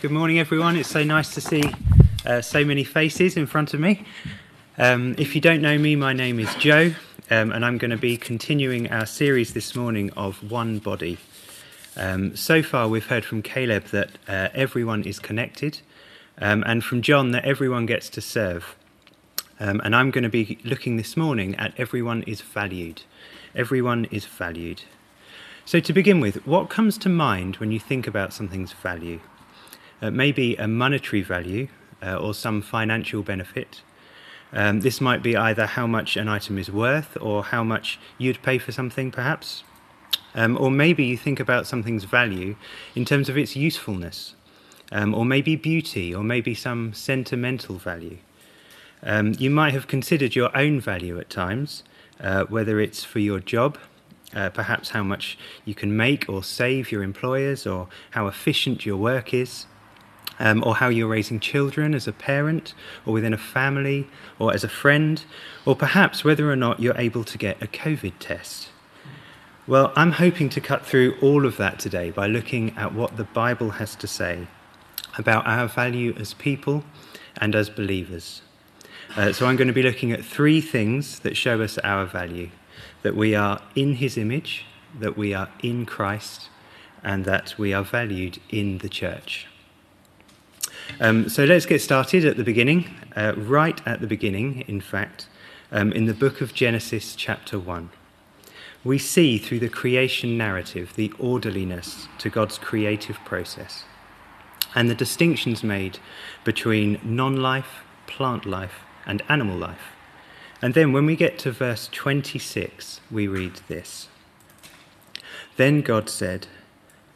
Good morning, everyone. It's so nice to see uh, so many faces in front of me. Um, if you don't know me, my name is Joe, um, and I'm going to be continuing our series this morning of One Body. Um, so far, we've heard from Caleb that uh, everyone is connected, um, and from John that everyone gets to serve. Um, and I'm going to be looking this morning at everyone is valued. Everyone is valued. So, to begin with, what comes to mind when you think about something's value? Uh, maybe a monetary value uh, or some financial benefit. Um, this might be either how much an item is worth or how much you'd pay for something, perhaps. Um, or maybe you think about something's value in terms of its usefulness, um, or maybe beauty, or maybe some sentimental value. Um, you might have considered your own value at times, uh, whether it's for your job, uh, perhaps how much you can make or save your employers, or how efficient your work is um, or how you're raising children as a parent, or within a family, or as a friend, or perhaps whether or not you're able to get a COVID test. Well, I'm hoping to cut through all of that today by looking at what the Bible has to say about our value as people and as believers. Uh, so I'm going to be looking at three things that show us our value that we are in his image, that we are in Christ, and that we are valued in the church. Um, so let's get started at the beginning, uh, right at the beginning, in fact, um, in the book of Genesis, chapter 1. We see through the creation narrative the orderliness to God's creative process and the distinctions made between non life, plant life, and animal life. And then when we get to verse 26, we read this Then God said,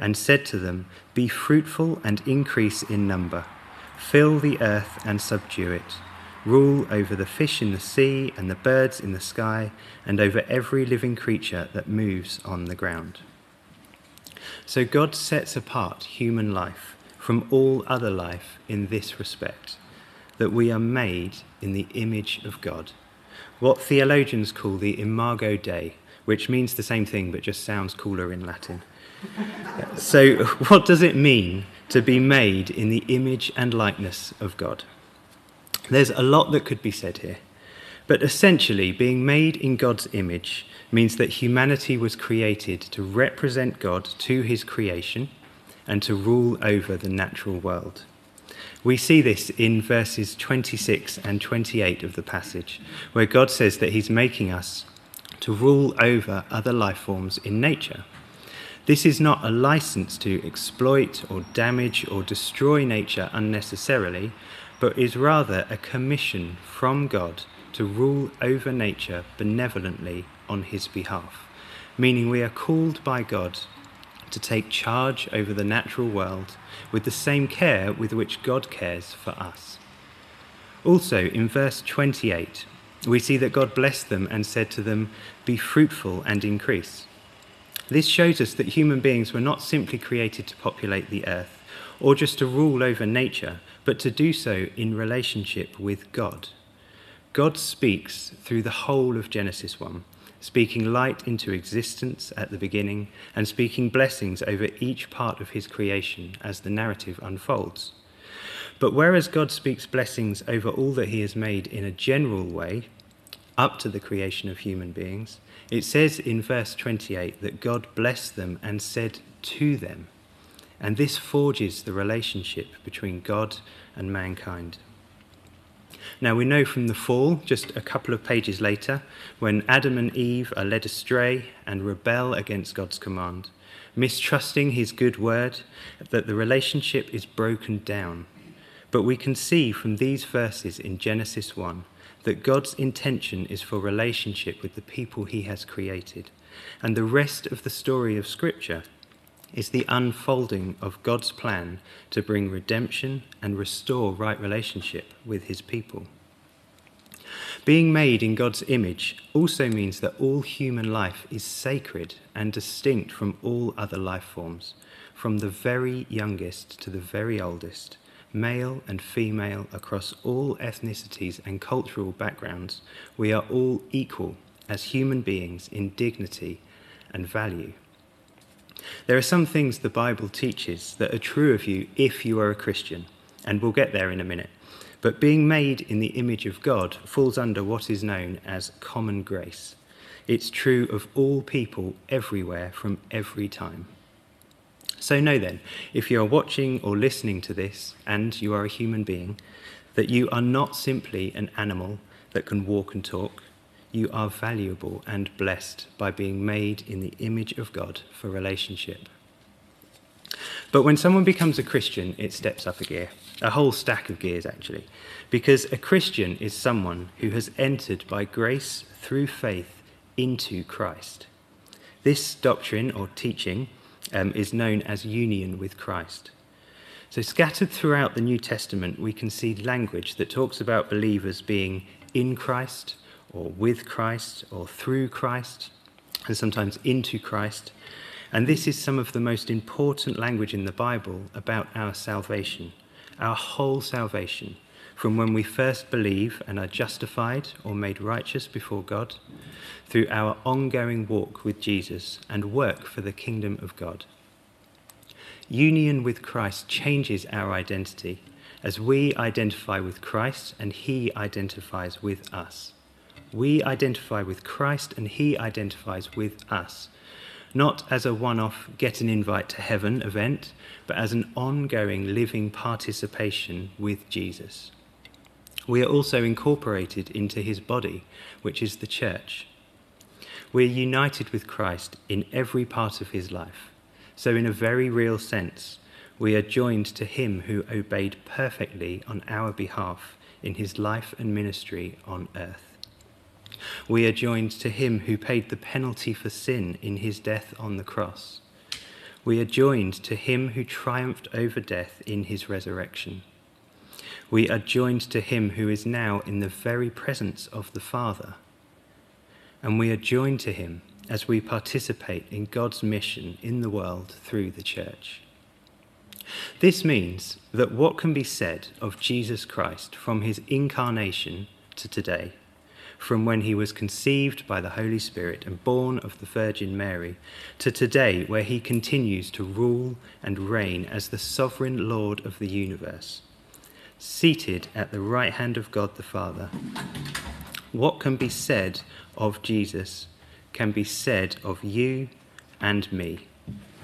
and said to them, Be fruitful and increase in number, fill the earth and subdue it, rule over the fish in the sea and the birds in the sky, and over every living creature that moves on the ground. So God sets apart human life from all other life in this respect that we are made in the image of God. What theologians call the imago Dei, which means the same thing but just sounds cooler in Latin so, what does it mean to be made in the image and likeness of God? There's a lot that could be said here. But essentially, being made in God's image means that humanity was created to represent God to his creation and to rule over the natural world. We see this in verses 26 and 28 of the passage, where God says that he's making us to rule over other life forms in nature. This is not a license to exploit or damage or destroy nature unnecessarily, but is rather a commission from God to rule over nature benevolently on his behalf, meaning we are called by God to take charge over the natural world with the same care with which God cares for us. Also, in verse 28, we see that God blessed them and said to them, Be fruitful and increase. This shows us that human beings were not simply created to populate the earth or just to rule over nature, but to do so in relationship with God. God speaks through the whole of Genesis 1, speaking light into existence at the beginning and speaking blessings over each part of his creation as the narrative unfolds. But whereas God speaks blessings over all that he has made in a general way, up to the creation of human beings, it says in verse 28 that God blessed them and said to them. And this forges the relationship between God and mankind. Now, we know from the fall, just a couple of pages later, when Adam and Eve are led astray and rebel against God's command, mistrusting his good word, that the relationship is broken down. But we can see from these verses in Genesis 1 that God's intention is for relationship with the people he has created. And the rest of the story of Scripture is the unfolding of God's plan to bring redemption and restore right relationship with his people. Being made in God's image also means that all human life is sacred and distinct from all other life forms, from the very youngest to the very oldest, male and female across all ethnicities and cultural backgrounds. We are all equal as human beings in dignity and value. There are some things the Bible teaches that are true of you if you are a Christian, and we'll get there in a minute. But being made in the image of God falls under what is known as common grace. It's true of all people everywhere from every time. So, know then, if you are watching or listening to this and you are a human being, that you are not simply an animal that can walk and talk. You are valuable and blessed by being made in the image of God for relationship. But when someone becomes a Christian, it steps up a gear, a whole stack of gears actually, because a Christian is someone who has entered by grace through faith into Christ. This doctrine or teaching um, is known as union with Christ. So, scattered throughout the New Testament, we can see language that talks about believers being in Christ, or with Christ, or through Christ, and sometimes into Christ. And this is some of the most important language in the Bible about our salvation, our whole salvation, from when we first believe and are justified or made righteous before God, through our ongoing walk with Jesus and work for the kingdom of God. Union with Christ changes our identity as we identify with Christ and he identifies with us. We identify with Christ and he identifies with us not as a one off get an invite to heaven event, but as an ongoing living participation with Jesus. We are also incorporated into his body, which is the church. We're united with Christ in every part of his life. So, in a very real sense, we are joined to him who obeyed perfectly on our behalf in his life and ministry on earth. We are joined to him who paid the penalty for sin in his death on the cross. We are joined to him who triumphed over death in his resurrection. We are joined to him who is now in the very presence of the Father. And we are joined to him as we participate in God's mission in the world through the church. This means that what can be said of Jesus Christ from his incarnation to today from when he was conceived by the Holy Spirit and born of the Virgin Mary, to today, where he continues to rule and reign as the sovereign Lord of the universe, seated at the right hand of God the Father. What can be said of Jesus can be said of you and me,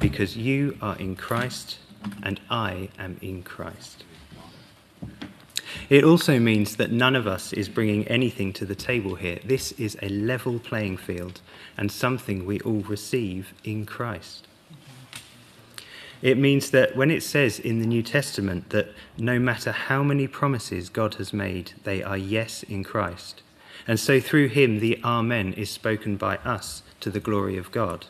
because you are in Christ and I am in Christ. It also means that none of us is bringing anything to the table here. This is a level playing field and something we all receive in Christ. It means that when it says in the New Testament that no matter how many promises God has made, they are yes in Christ. And so through him, the Amen is spoken by us to the glory of God.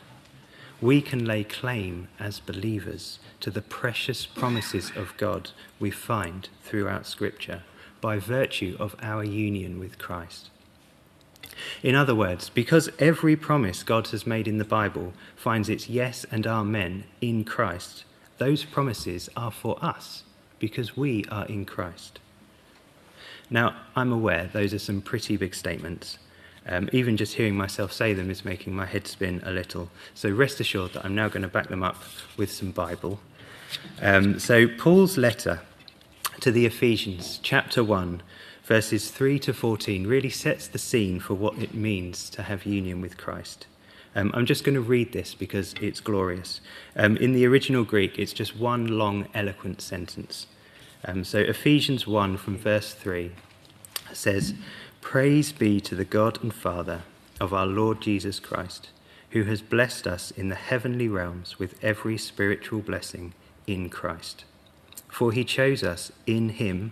We can lay claim as believers to the precious promises of God we find throughout Scripture by virtue of our union with Christ. In other words, because every promise God has made in the Bible finds its yes and amen in Christ, those promises are for us because we are in Christ. Now, I'm aware those are some pretty big statements. Um, even just hearing myself say them is making my head spin a little. So rest assured that I'm now going to back them up with some Bible. Um, so, Paul's letter to the Ephesians, chapter 1, verses 3 to 14, really sets the scene for what it means to have union with Christ. Um, I'm just going to read this because it's glorious. Um, in the original Greek, it's just one long, eloquent sentence. Um, so, Ephesians 1 from verse 3 says, Praise be to the God and Father of our Lord Jesus Christ, who has blessed us in the heavenly realms with every spiritual blessing in Christ. For he chose us in him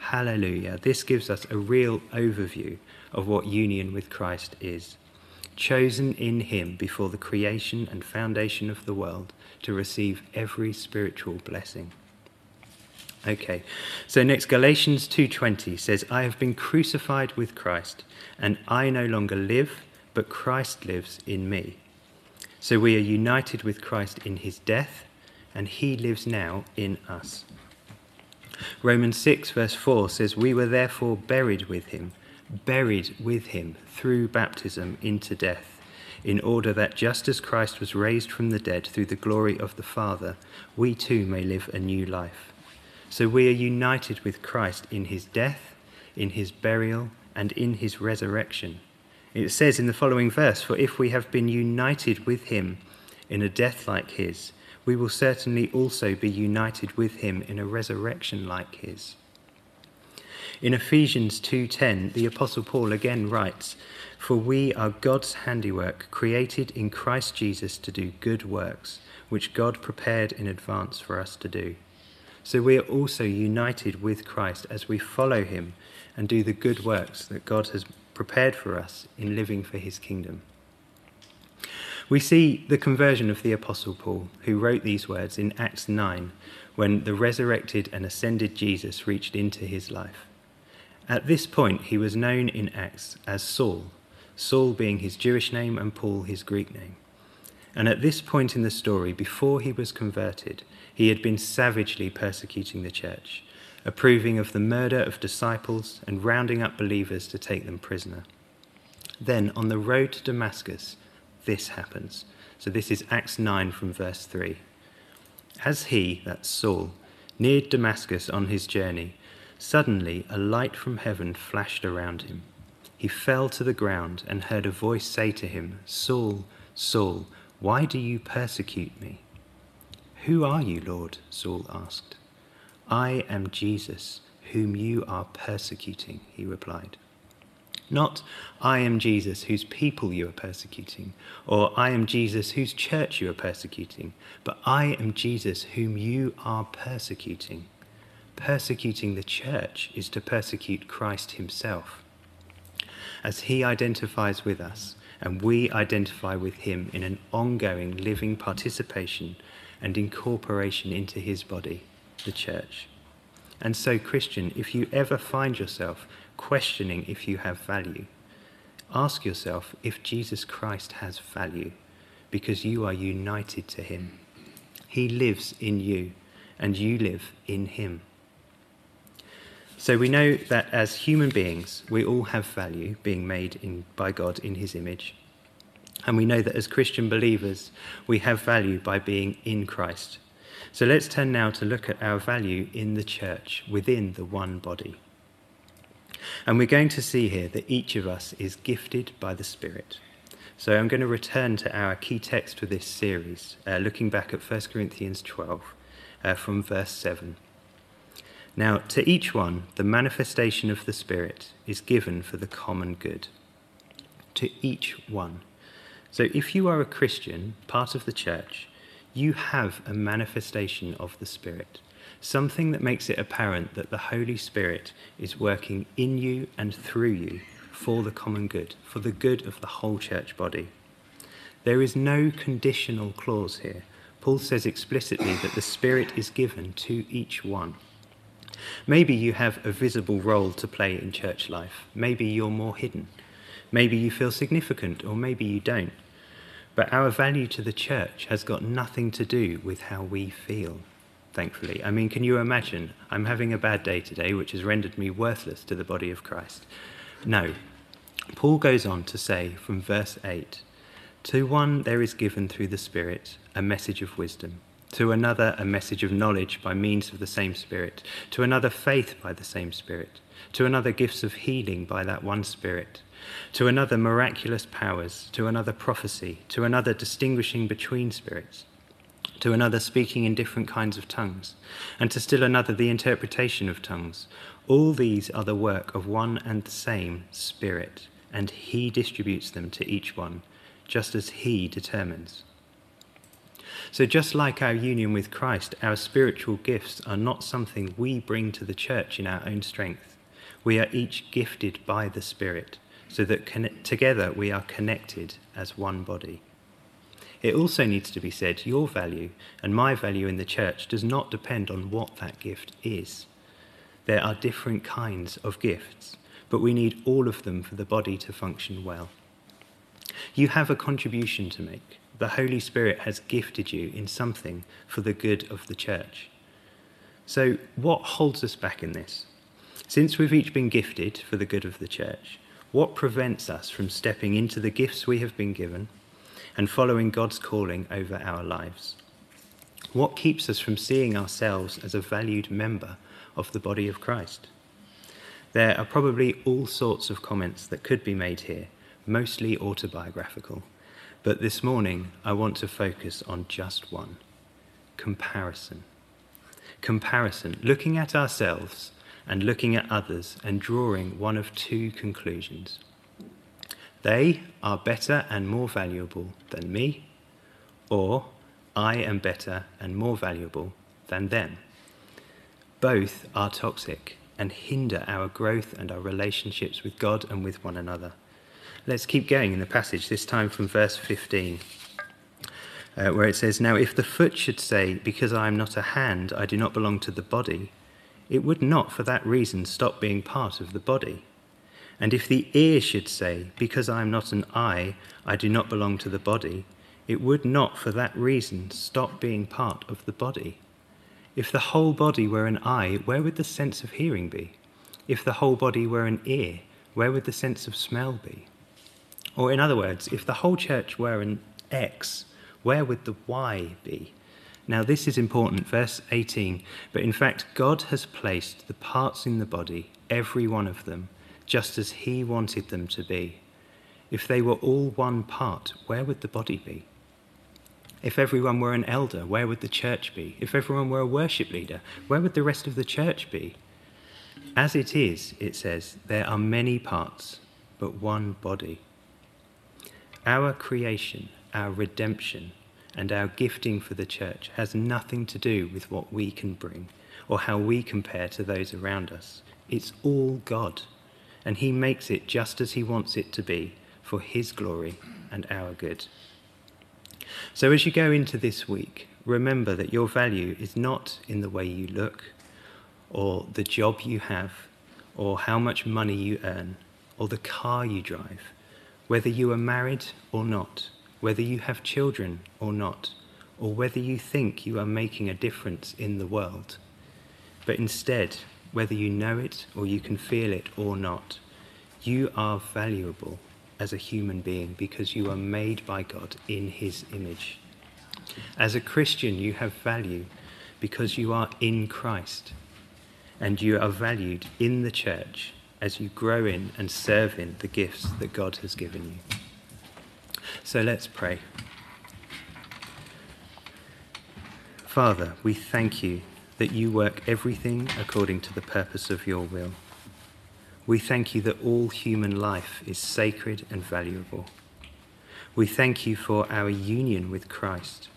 Hallelujah. This gives us a real overview of what union with Christ is. Chosen in Him before the creation and foundation of the world to receive every spiritual blessing. Okay. So next Galatians 2:20 says, "I have been crucified with Christ, and I no longer live, but Christ lives in me." So we are united with Christ in his death, and he lives now in us. Romans 6, verse 4 says, We were therefore buried with him, buried with him through baptism into death, in order that just as Christ was raised from the dead through the glory of the Father, we too may live a new life. So we are united with Christ in his death, in his burial, and in his resurrection. It says in the following verse, For if we have been united with him in a death like his, we will certainly also be united with him in a resurrection like his. In Ephesians 2:10, the apostle Paul again writes, "For we are God's handiwork, created in Christ Jesus to do good works, which God prepared in advance for us to do." So we are also united with Christ as we follow him and do the good works that God has prepared for us in living for his kingdom. We see the conversion of the Apostle Paul, who wrote these words in Acts 9 when the resurrected and ascended Jesus reached into his life. At this point, he was known in Acts as Saul, Saul being his Jewish name and Paul his Greek name. And at this point in the story, before he was converted, he had been savagely persecuting the church, approving of the murder of disciples and rounding up believers to take them prisoner. Then, on the road to Damascus, this happens. So this is Acts 9 from verse 3. As he, that's Saul, neared Damascus on his journey, suddenly a light from heaven flashed around him. He fell to the ground and heard a voice say to him, Saul, Saul, why do you persecute me? Who are you, Lord? Saul asked. I am Jesus, whom you are persecuting, he replied. Not, I am Jesus whose people you are persecuting, or I am Jesus whose church you are persecuting, but I am Jesus whom you are persecuting. Persecuting the church is to persecute Christ himself. As he identifies with us, and we identify with him in an ongoing living participation and incorporation into his body, the church. And so, Christian, if you ever find yourself questioning if you have value. Ask yourself if Jesus Christ has value because you are united to him. He lives in you and you live in him. So we know that as human beings, we all have value being made in, by God in his image. And we know that as Christian believers, we have value by being in Christ. So let's turn now to look at our value in the church, within the one body. And we're going to see here that each of us is gifted by the Spirit. So I'm going to return to our key text for this series, uh, looking back at 1 Corinthians 12 uh, from verse 7. Now, to each one, the manifestation of the Spirit is given for the common good. To each one. So if you are a Christian, part of the church, you have a manifestation of the Spirit. Something that makes it apparent that the Holy Spirit is working in you and through you for the common good, for the good of the whole church body. There is no conditional clause here. Paul says explicitly that the Spirit is given to each one. Maybe you have a visible role to play in church life. Maybe you're more hidden. Maybe you feel significant, or maybe you don't. But our value to the church has got nothing to do with how we feel thankfully. I mean, can you imagine? I'm having a bad day today, which has rendered me worthless to the body of Christ. No. Paul goes on to say from verse 8 To one there is given through the Spirit a message of wisdom, to another a message of knowledge by means of the same Spirit, to another faith by the same Spirit, to another gifts of healing by that one Spirit, to another miraculous powers, to another prophecy, to another distinguishing between spirits to another speaking in different kinds of tongues, and to still another the interpretation of tongues. All these are the work of one and the same Spirit, and He distributes them to each one, just as He determines. So, just like our union with Christ, our spiritual gifts are not something we bring to the church in our own strength. We are each gifted by the Spirit, so that together we are connected as one body. It also needs to be said your value and my value in the church does not depend on what that gift is. There are different kinds of gifts, but we need all of them for the body to function well. You have a contribution to make. The Holy Spirit has gifted you in something for the good of the church. So, what holds us back in this? Since we've each been gifted for the good of the church, what prevents us from stepping into the gifts we have been given and following God's calling over our lives? What keeps us from seeing ourselves as a valued member of the body of Christ? There are probably all sorts of comments that could be made here, mostly autobiographical, but this morning I want to focus on just one comparison. Comparison, looking at ourselves and looking at others and drawing one of two conclusions. They are better and more valuable than me, or I am better and more valuable than them. Both are toxic and hinder our growth and our relationships with God and with one another. Let's keep going in the passage, this time from verse 15, uh, where it says, Now if the foot should say, Because I am not a hand, I do not belong to the body, it would not for that reason stop being part of the body. And if the ear should say, Because I am not an eye, I do not belong to the body, it would not for that reason stop being part of the body. If the whole body were an eye, where would the sense of hearing be? If the whole body were an ear, where would the sense of smell be? Or, in other words, if the whole church were an X, where would the Y be? Now, this is important, verse 18. But in fact, God has placed the parts in the body, every one of them, just as he wanted them to be. If they were all one part, where would the body be? If everyone were an elder, where would the church be? If everyone were a worship leader, where would the rest of the church be? As it is, it says, there are many parts, but one body. Our creation, our redemption, and our gifting for the church has nothing to do with what we can bring or how we compare to those around us. It's all God and He makes it just as He wants it to be for His glory and our good. So, as you go into this week, remember that your value is not in the way you look, or the job you have, or how much money you earn, or the car you drive, whether you are married or not, whether you have children or not, or whether you think you are making a difference in the world. But instead, whether you know it or you can feel it or not. You are valuable as a human being because you are made by God in His image. As a Christian, you have value because you are in Christ and you are valued in the church as you grow in and serve in the gifts that God has given you. So let's pray. Father, we thank you that you work everything according to the purpose of your will. We thank you that all human life is sacred and valuable. We thank you for our union with Christ.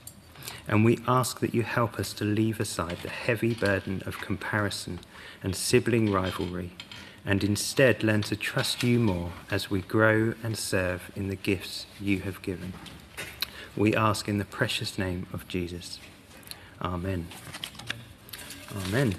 And we ask that you help us to leave aside the heavy burden of comparison and sibling rivalry, and instead learn to trust you more as we grow and serve in the gifts you have given. We ask in the precious name of Jesus. Amen. Amen.